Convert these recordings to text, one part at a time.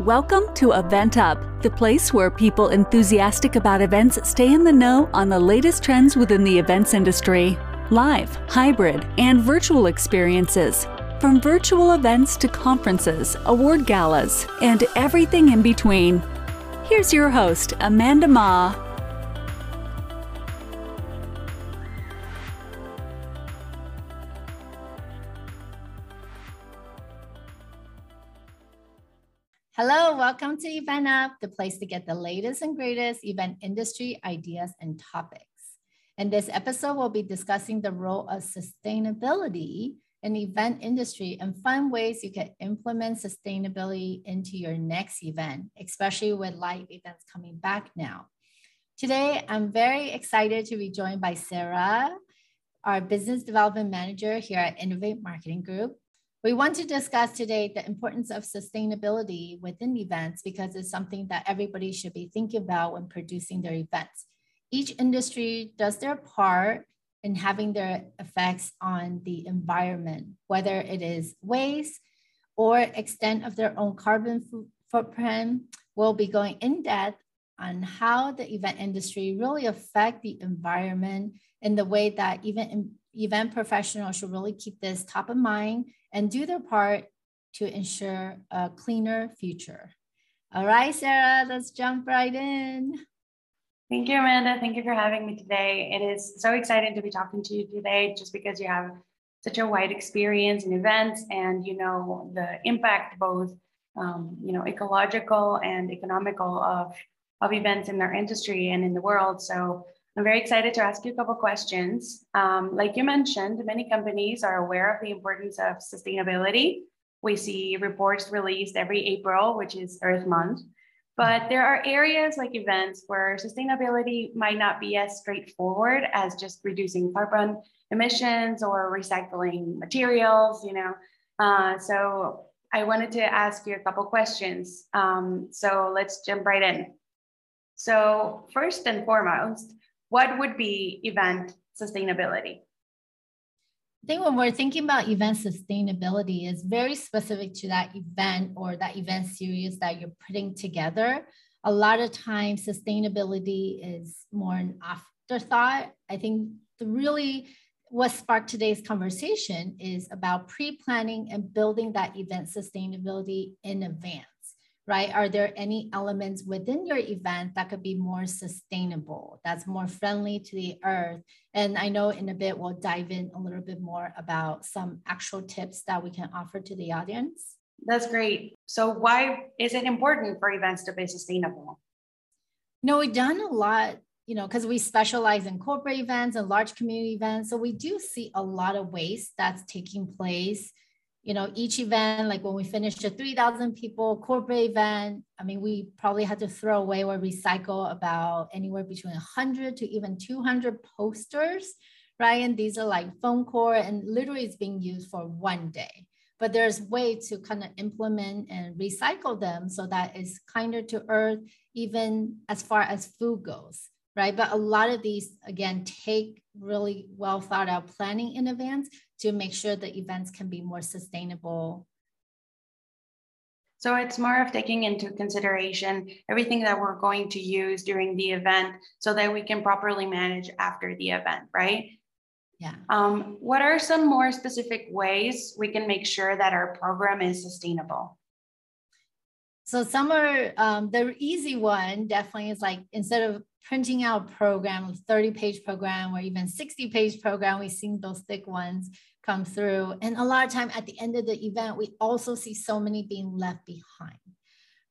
Welcome to Event Up, the place where people enthusiastic about events stay in the know on the latest trends within the events industry. Live, hybrid, and virtual experiences. From virtual events to conferences, award galas, and everything in between. Here's your host, Amanda Ma. Welcome to Event Up, the place to get the latest and greatest event industry ideas and topics. In this episode, we'll be discussing the role of sustainability in the event industry and fun ways you can implement sustainability into your next event, especially with live events coming back now. Today, I'm very excited to be joined by Sarah, our business development manager here at Innovate Marketing Group. We want to discuss today the importance of sustainability within events because it's something that everybody should be thinking about when producing their events. Each industry does their part in having their effects on the environment, whether it is waste or extent of their own carbon footprint. We'll be going in depth on how the event industry really affect the environment in the way that even event professionals should really keep this top of mind and do their part to ensure a cleaner future. All right, Sarah, let's jump right in. Thank you, Amanda. Thank you for having me today. It is so exciting to be talking to you today just because you have such a wide experience in events and you know the impact both um, you know ecological and economical of of events in our industry and in the world. So I'm very excited to ask you a couple questions. Um, like you mentioned, many companies are aware of the importance of sustainability. We see reports released every April, which is Earth Month. But there are areas like events where sustainability might not be as straightforward as just reducing carbon emissions or recycling materials, you know. Uh, so I wanted to ask you a couple questions. Um, so let's jump right in. So first and foremost, what would be event sustainability? I think when we're thinking about event sustainability, is very specific to that event or that event series that you're putting together. A lot of times, sustainability is more an afterthought. I think the really what sparked today's conversation is about pre-planning and building that event sustainability in advance right? Are there any elements within your event that could be more sustainable, that's more friendly to the earth? And I know in a bit we'll dive in a little bit more about some actual tips that we can offer to the audience. That's great. So, why is it important for events to be sustainable? No, we've done a lot, you know, because we specialize in corporate events and large community events. So, we do see a lot of waste that's taking place you know, each event, like when we finished a 3,000 people corporate event, I mean, we probably had to throw away or recycle about anywhere between 100 to even 200 posters, right? And these are like foam core and literally it's being used for one day. But there's way to kind of implement and recycle them so that it's kinder to earth, even as far as food goes right? But a lot of these, again, take really well thought out planning in advance to make sure the events can be more sustainable. So it's more of taking into consideration everything that we're going to use during the event so that we can properly manage after the event, right? Yeah. Um, what are some more specific ways we can make sure that our program is sustainable? So some are um, the easy one definitely is like instead of printing out program, a 30 page program or even 60 page program, we've seen those thick ones come through. And a lot of time at the end of the event, we also see so many being left behind,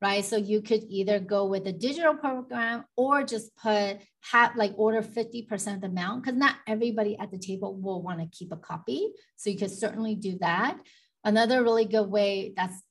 right? So you could either go with a digital program or just put have like order 50% of the amount because not everybody at the table will want to keep a copy. So you could certainly do that. Another really good way that's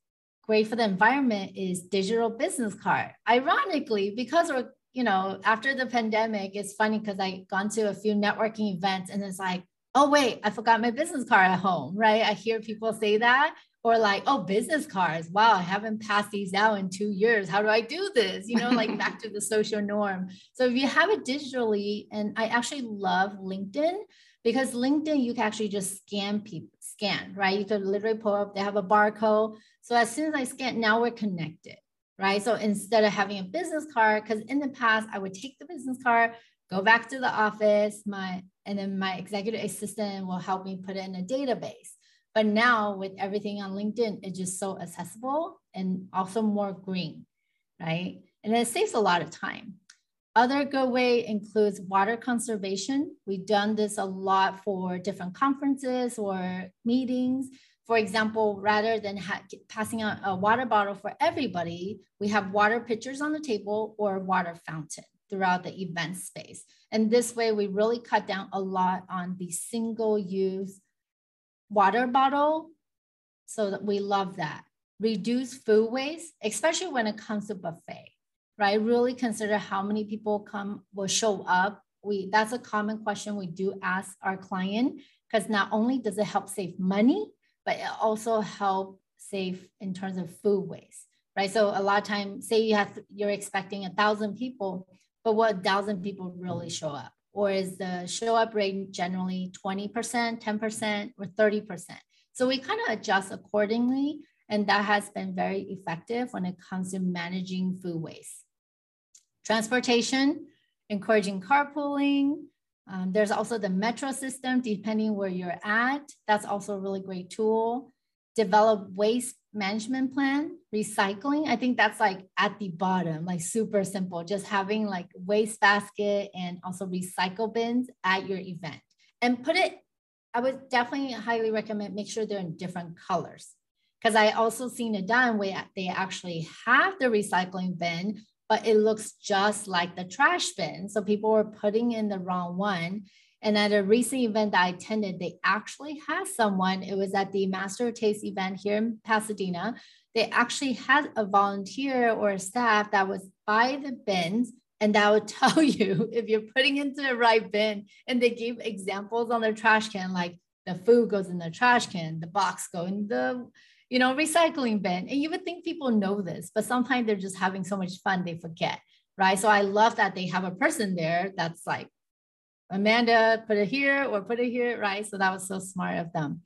great for the environment is digital business card. Ironically, because we're you know, after the pandemic, it's funny because I gone to a few networking events and it's like, oh wait, I forgot my business card at home, right? I hear people say that. Or like, oh, business cards. Wow, I haven't passed these out in two years. How do I do this? You know, like back to the social norm. So if you have it digitally, and I actually love LinkedIn because LinkedIn, you can actually just scan people, scan, right? You could literally pull up, they have a barcode. So as soon as I scan, now we're connected right? So instead of having a business card, because in the past I would take the business card, go back to the office, my and then my executive assistant will help me put it in a database. But now with everything on LinkedIn, it's just so accessible and also more green, right? And it saves a lot of time. Other good way includes water conservation. We've done this a lot for different conferences or meetings. For example, rather than passing out a water bottle for everybody, we have water pitchers on the table or water fountain throughout the event space. And this way, we really cut down a lot on the single use water bottle. So that we love that. Reduce food waste, especially when it comes to buffet right? Really consider how many people come will show up. We that's a common question we do ask our client because not only does it help save money, but it also help save in terms of food waste, right? So a lot of times, say you have you're expecting a thousand people, but what thousand people really show up? Or is the show up rate generally 20%, 10%, or 30%? So we kind of adjust accordingly. And that has been very effective when it comes to managing food waste. Transportation, encouraging carpooling. Um, there's also the metro system, depending where you're at. That's also a really great tool. Develop waste management plan, recycling. I think that's like at the bottom, like super simple, just having like waste basket and also recycle bins at your event. And put it, I would definitely highly recommend make sure they're in different colors. Because I also seen it done where they actually have the recycling bin, but it looks just like the trash bin. So people were putting in the wrong one. And at a recent event that I attended, they actually had someone, it was at the Master Taste event here in Pasadena. They actually had a volunteer or a staff that was by the bins and that would tell you if you're putting into the right bin. And they gave examples on their trash can, like the food goes in the trash can, the box go in the you know, recycling bin. And you would think people know this, but sometimes they're just having so much fun, they forget, right? So I love that they have a person there that's like, Amanda, put it here or put it here, right? So that was so smart of them.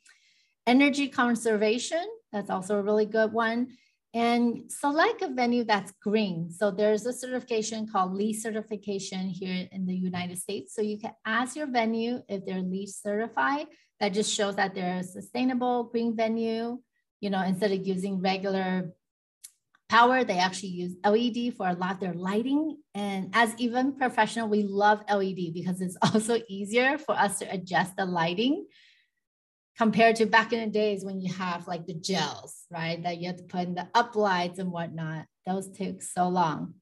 Energy conservation, that's also a really good one. And select a venue that's green. So there's a certification called LEED certification here in the United States. So you can ask your venue if they're LEED certified. That just shows that they're a sustainable green venue you know, instead of using regular power, they actually use LED for a lot of their lighting. And as even professional, we love LED because it's also easier for us to adjust the lighting compared to back in the days when you have like the gels, right? That you have to put in the up lights and whatnot. Those take so long.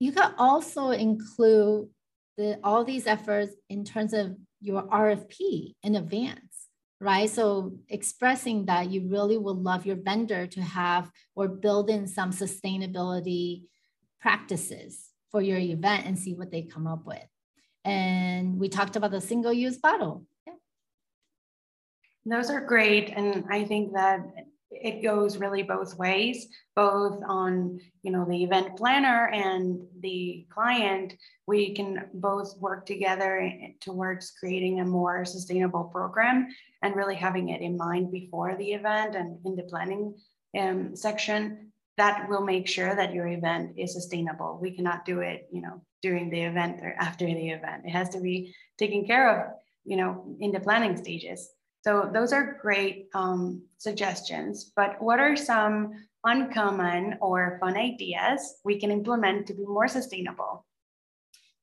You can also include the, all these efforts in terms of your RFP in advance right? So expressing that you really would love your vendor to have or build in some sustainability practices for your event and see what they come up with. And we talked about the single use bottle. Yeah. Those are great. And I think that it goes really both ways both on you know the event planner and the client. We can both work together towards creating a more sustainable program and really having it in mind before the event and in the planning um, section. That will make sure that your event is sustainable. We cannot do it you know during the event or after the event. It has to be taken care of you know in the planning stages so those are great um, suggestions, but what are some uncommon or fun ideas we can implement to be more sustainable?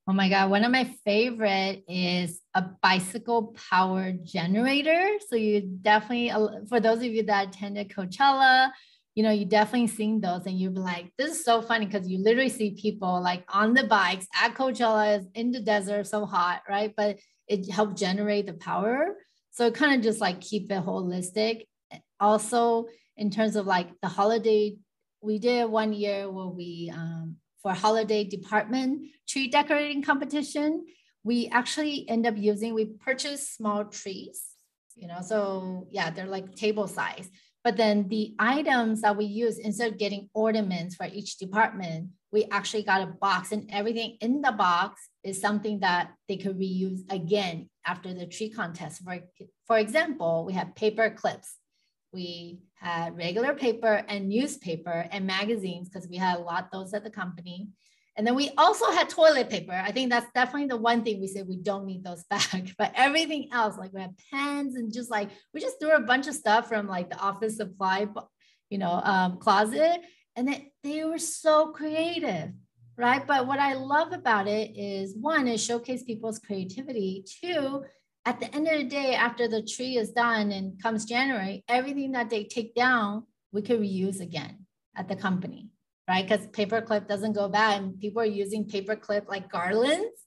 Oh my God, one of my favorite is a bicycle power generator. So you definitely, for those of you that attended Coachella, you know, you definitely seen those and you'd be like, this is so funny because you literally see people like on the bikes at Coachella in the desert, so hot, right? But it helped generate the power. So kind of just like keep it holistic. Also, in terms of like the holiday, we did one year where we, um, for holiday department tree decorating competition, we actually end up using, we purchased small trees, you know, so yeah, they're like table size. But then the items that we use, instead of getting ornaments for each department, we actually got a box and everything in the box is something that they could reuse again after the tree contest. For, for example, we have paper clips. we had regular paper and newspaper and magazines because we had a lot those at the company. And then we also had toilet paper. I think that's definitely the one thing we said we don't need those back. But everything else, like we had pens and just like we just threw a bunch of stuff from like the office supply, you know, um, closet, and then they were so creative, right? But what I love about it is one, is showcase people's creativity. Two, at the end of the day, after the tree is done and comes January, everything that they take down, we could reuse again at the company right? Because paperclip doesn't go bad and people are using paperclip like garlands.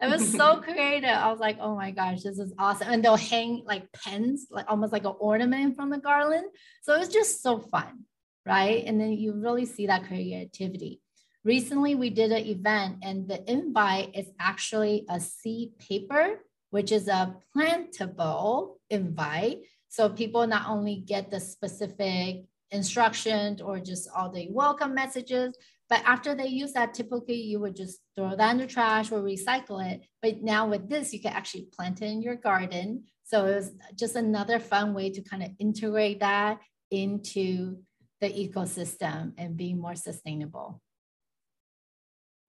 It was so creative. I was like, oh my gosh, this is awesome. And they'll hang like pens, like almost like an ornament from the garland. So it was just so fun, right? And then you really see that creativity. Recently, we did an event and the invite is actually a seed paper, which is a plantable invite. So people not only get the specific instructions or just all the welcome messages. But after they use that, typically you would just throw that in the trash or recycle it. But now with this, you can actually plant it in your garden. So it was just another fun way to kind of integrate that into the ecosystem and be more sustainable.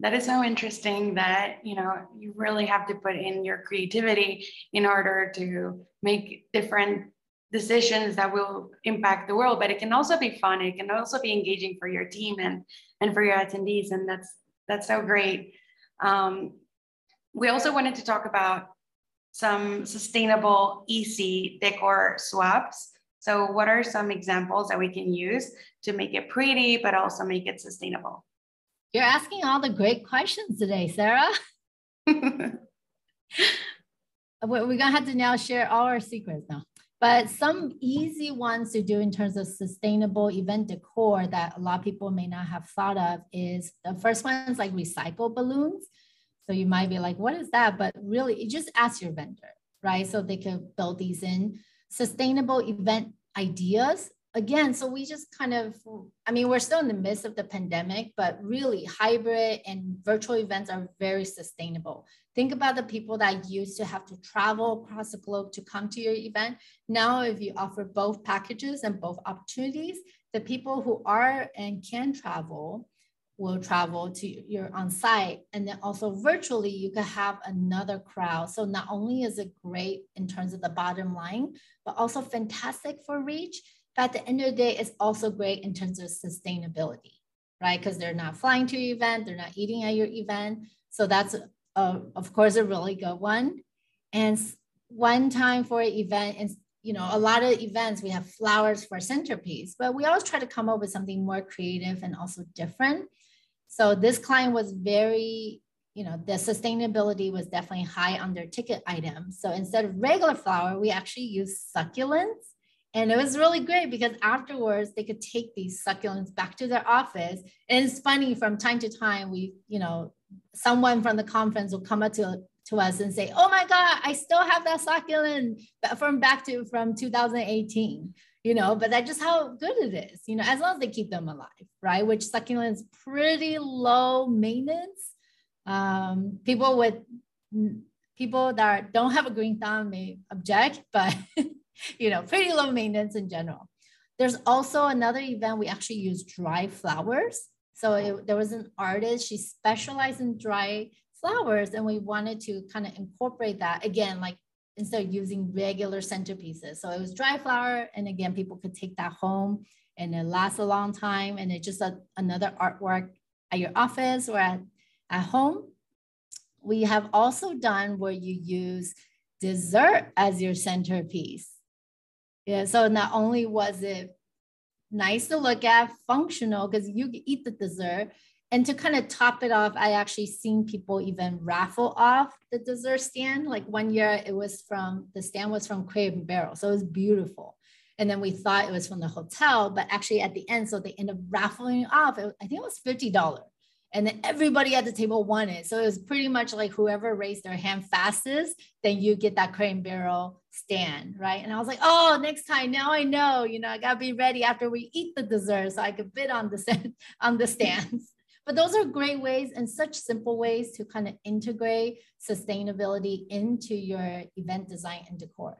That is so interesting that you know you really have to put in your creativity in order to make different decisions that will impact the world. But it can also be fun. It can also be engaging for your team and and for your attendees and that's that's so great. Um, we also wanted to talk about some sustainable easy decor swaps so what are some examples that we can use to make it pretty but also make it sustainable you're asking all the great questions today sarah we're gonna have to now share all our secrets now but some easy ones to do in terms of sustainable event decor that a lot of people may not have thought of is the first one is like recycle balloons. So you might be like, what is that? But really, just ask your vendor, right? So they could build these in. Sustainable event ideas again, so we just kind of, I mean, we're still in the midst of the pandemic, but really hybrid and virtual events are very sustainable. Think about the people that used to have to travel across the globe to come to your event. Now, if you offer both packages and both opportunities, the people who are and can travel will travel to your on site and then also virtually you can have another crowd so not only is it great in terms of the bottom line but also fantastic for reach but at the end of the day, it's also great in terms of sustainability, right? Because they're not flying to your event, they're not eating at your event. So that's, a, of course, a really good one. And one time for an event, and you know, a lot of events we have flowers for centerpiece, but we always try to come up with something more creative and also different. So this client was very, you know, the sustainability was definitely high on their ticket items. So instead of regular flower, we actually use succulents and it was really great because afterwards they could take these succulents back to their office. And it's funny from time to time, we, you know, someone from the conference will come up to, to us and say, oh my God, I still have that succulent from back to from 2018, you know, but that's just how good it is, you know, as long as they keep them alive, right? Which succulents pretty low maintenance. Um, people with people that don't have a green thumb may object, but you know, pretty low maintenance in general. There's also another event we actually use dry flowers. So it, there was an artist, she specialized in dry flowers, and we wanted to kind of incorporate that again, like instead of using regular centerpieces. So it was dry flower, and again, people could take that home and it lasts a long time. And it's just a, another artwork at your office or at, at home. We have also done where you use dessert as your centerpiece. Yeah, so not only was it nice to look at, functional, because you eat the dessert, and to kind of top it off, I actually seen people even raffle off the dessert stand. Like one year, it was from the stand was from Crate and Barrel, so it was beautiful. And then we thought it was from the hotel, but actually at the end, so they ended up raffling off. It, I think it was fifty dollars and then everybody at the table won it. So it was pretty much like whoever raised their hand fastest, then you get that Crate and Barrel stand, right? And I was like, oh, next time, now I know, you know, I gotta be ready after we eat the dessert so I could bid on the on the stands. But those are great ways and such simple ways to kind of integrate sustainability into your event design and decor.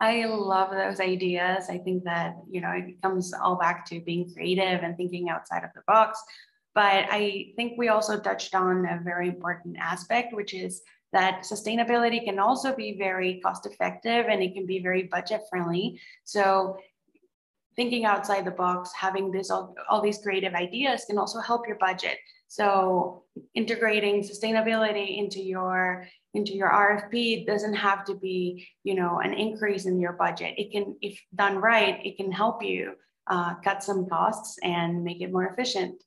I love those ideas. I think that, you know, it comes all back to being creative and thinking outside of the box. But I think we also touched on a very important aspect, which is that sustainability can also be very cost effective and it can be very budget friendly. So thinking outside the box, having this all, all these creative ideas can also help your budget. So integrating sustainability into your into your RFP doesn't have to be, you know, an increase in your budget. It can, if done right, it can help you uh, cut some costs and make it more efficient.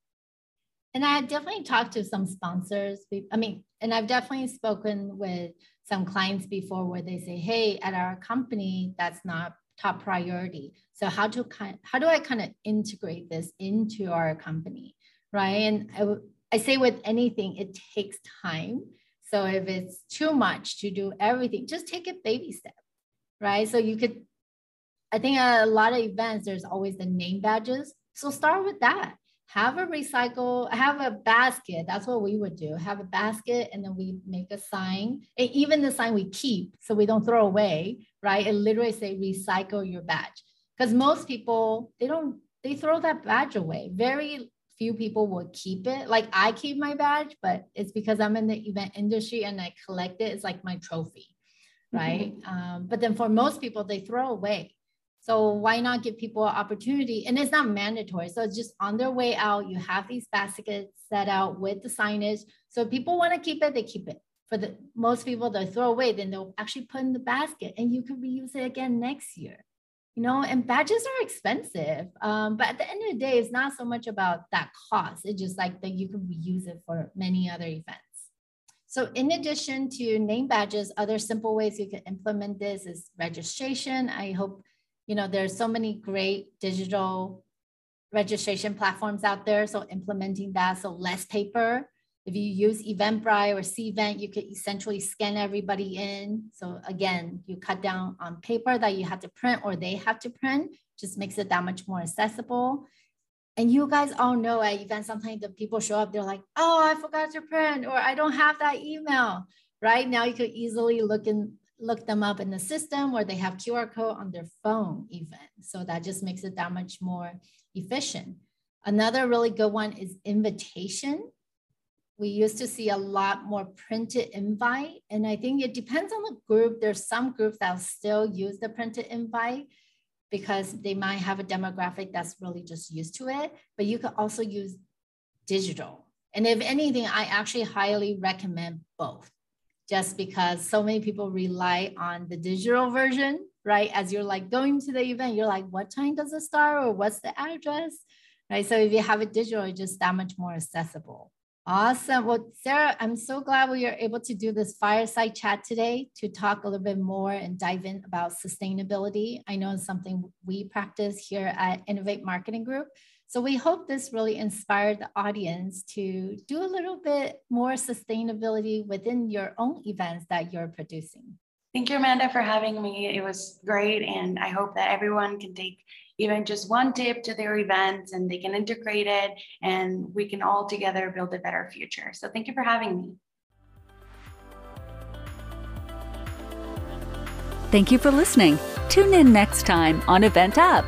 And I definitely talked to some sponsors. I mean, and I've definitely spoken with some clients before where they say, "Hey, at our company, that's not top priority. So how to kind, how do I kind of integrate this into our company, right?" And I, I say with anything, it takes time. So if it's too much to do everything, just take a baby step, right? So you could, I think a lot of events, there's always the name badges. So start with that. Have a recycle, have a basket. That's what we would do. Have a basket and then we make a sign. And even the sign we keep so we don't throw away, right? It literally say recycle your badge. Because most people, they don't, they throw that badge away. Very few people will keep it. Like I keep my badge, but it's because I'm in the event industry and I collect it. It's like my trophy, right? Mm-hmm. Um, but then for most people, they throw away. So why not give people an opportunity? And it's not mandatory. So it's just on their way out, you have these baskets set out with the signage. So people want to keep it, they keep it. For the most people, they throw away, then they'll actually put in the basket and you can reuse it again next year you know, and badges are expensive. Um, but at the end of the day, it's not so much about that cost. It's just like that you can reuse it for many other events. So in addition to name badges, other simple ways you can implement this is registration. I hope, you know, there's so many great digital registration platforms out there. So implementing that, so less paper, if you use Eventbrite or Cvent, you could essentially scan everybody in. So again, you cut down on paper that you have to print or they have to print, just makes it that much more accessible. And you guys all know at events, sometimes the people show up, they're like, oh, I forgot to print, or I don't have that email. Right now, you could easily look in, look them up in the system or they have QR code on their phone even. So that just makes it that much more efficient. Another really good one is invitation we used to see a lot more printed invite. And I think it depends on the group. There's some groups that still use the printed invite because they might have a demographic that's really just used to it, but you can also use digital. And if anything, I actually highly recommend both just because so many people rely on the digital version, right? As you're like going to the event, you're like, what time does it start or what's the address, right? So if you have it digital, it's just that much more accessible. Awesome. Well, Sarah, I'm so glad we are able to do this fireside chat today to talk a little bit more and dive in about sustainability. I know it's something we practice here at Innovate Marketing Group. So we hope this really inspired the audience to do a little bit more sustainability within your own events that you're producing. Thank you, Amanda, for having me. It was great. And I hope that everyone can take even just one tip to their events and they can integrate it and we can all together build a better future. So thank you for having me. Thank you for listening. Tune in next time on Event Up.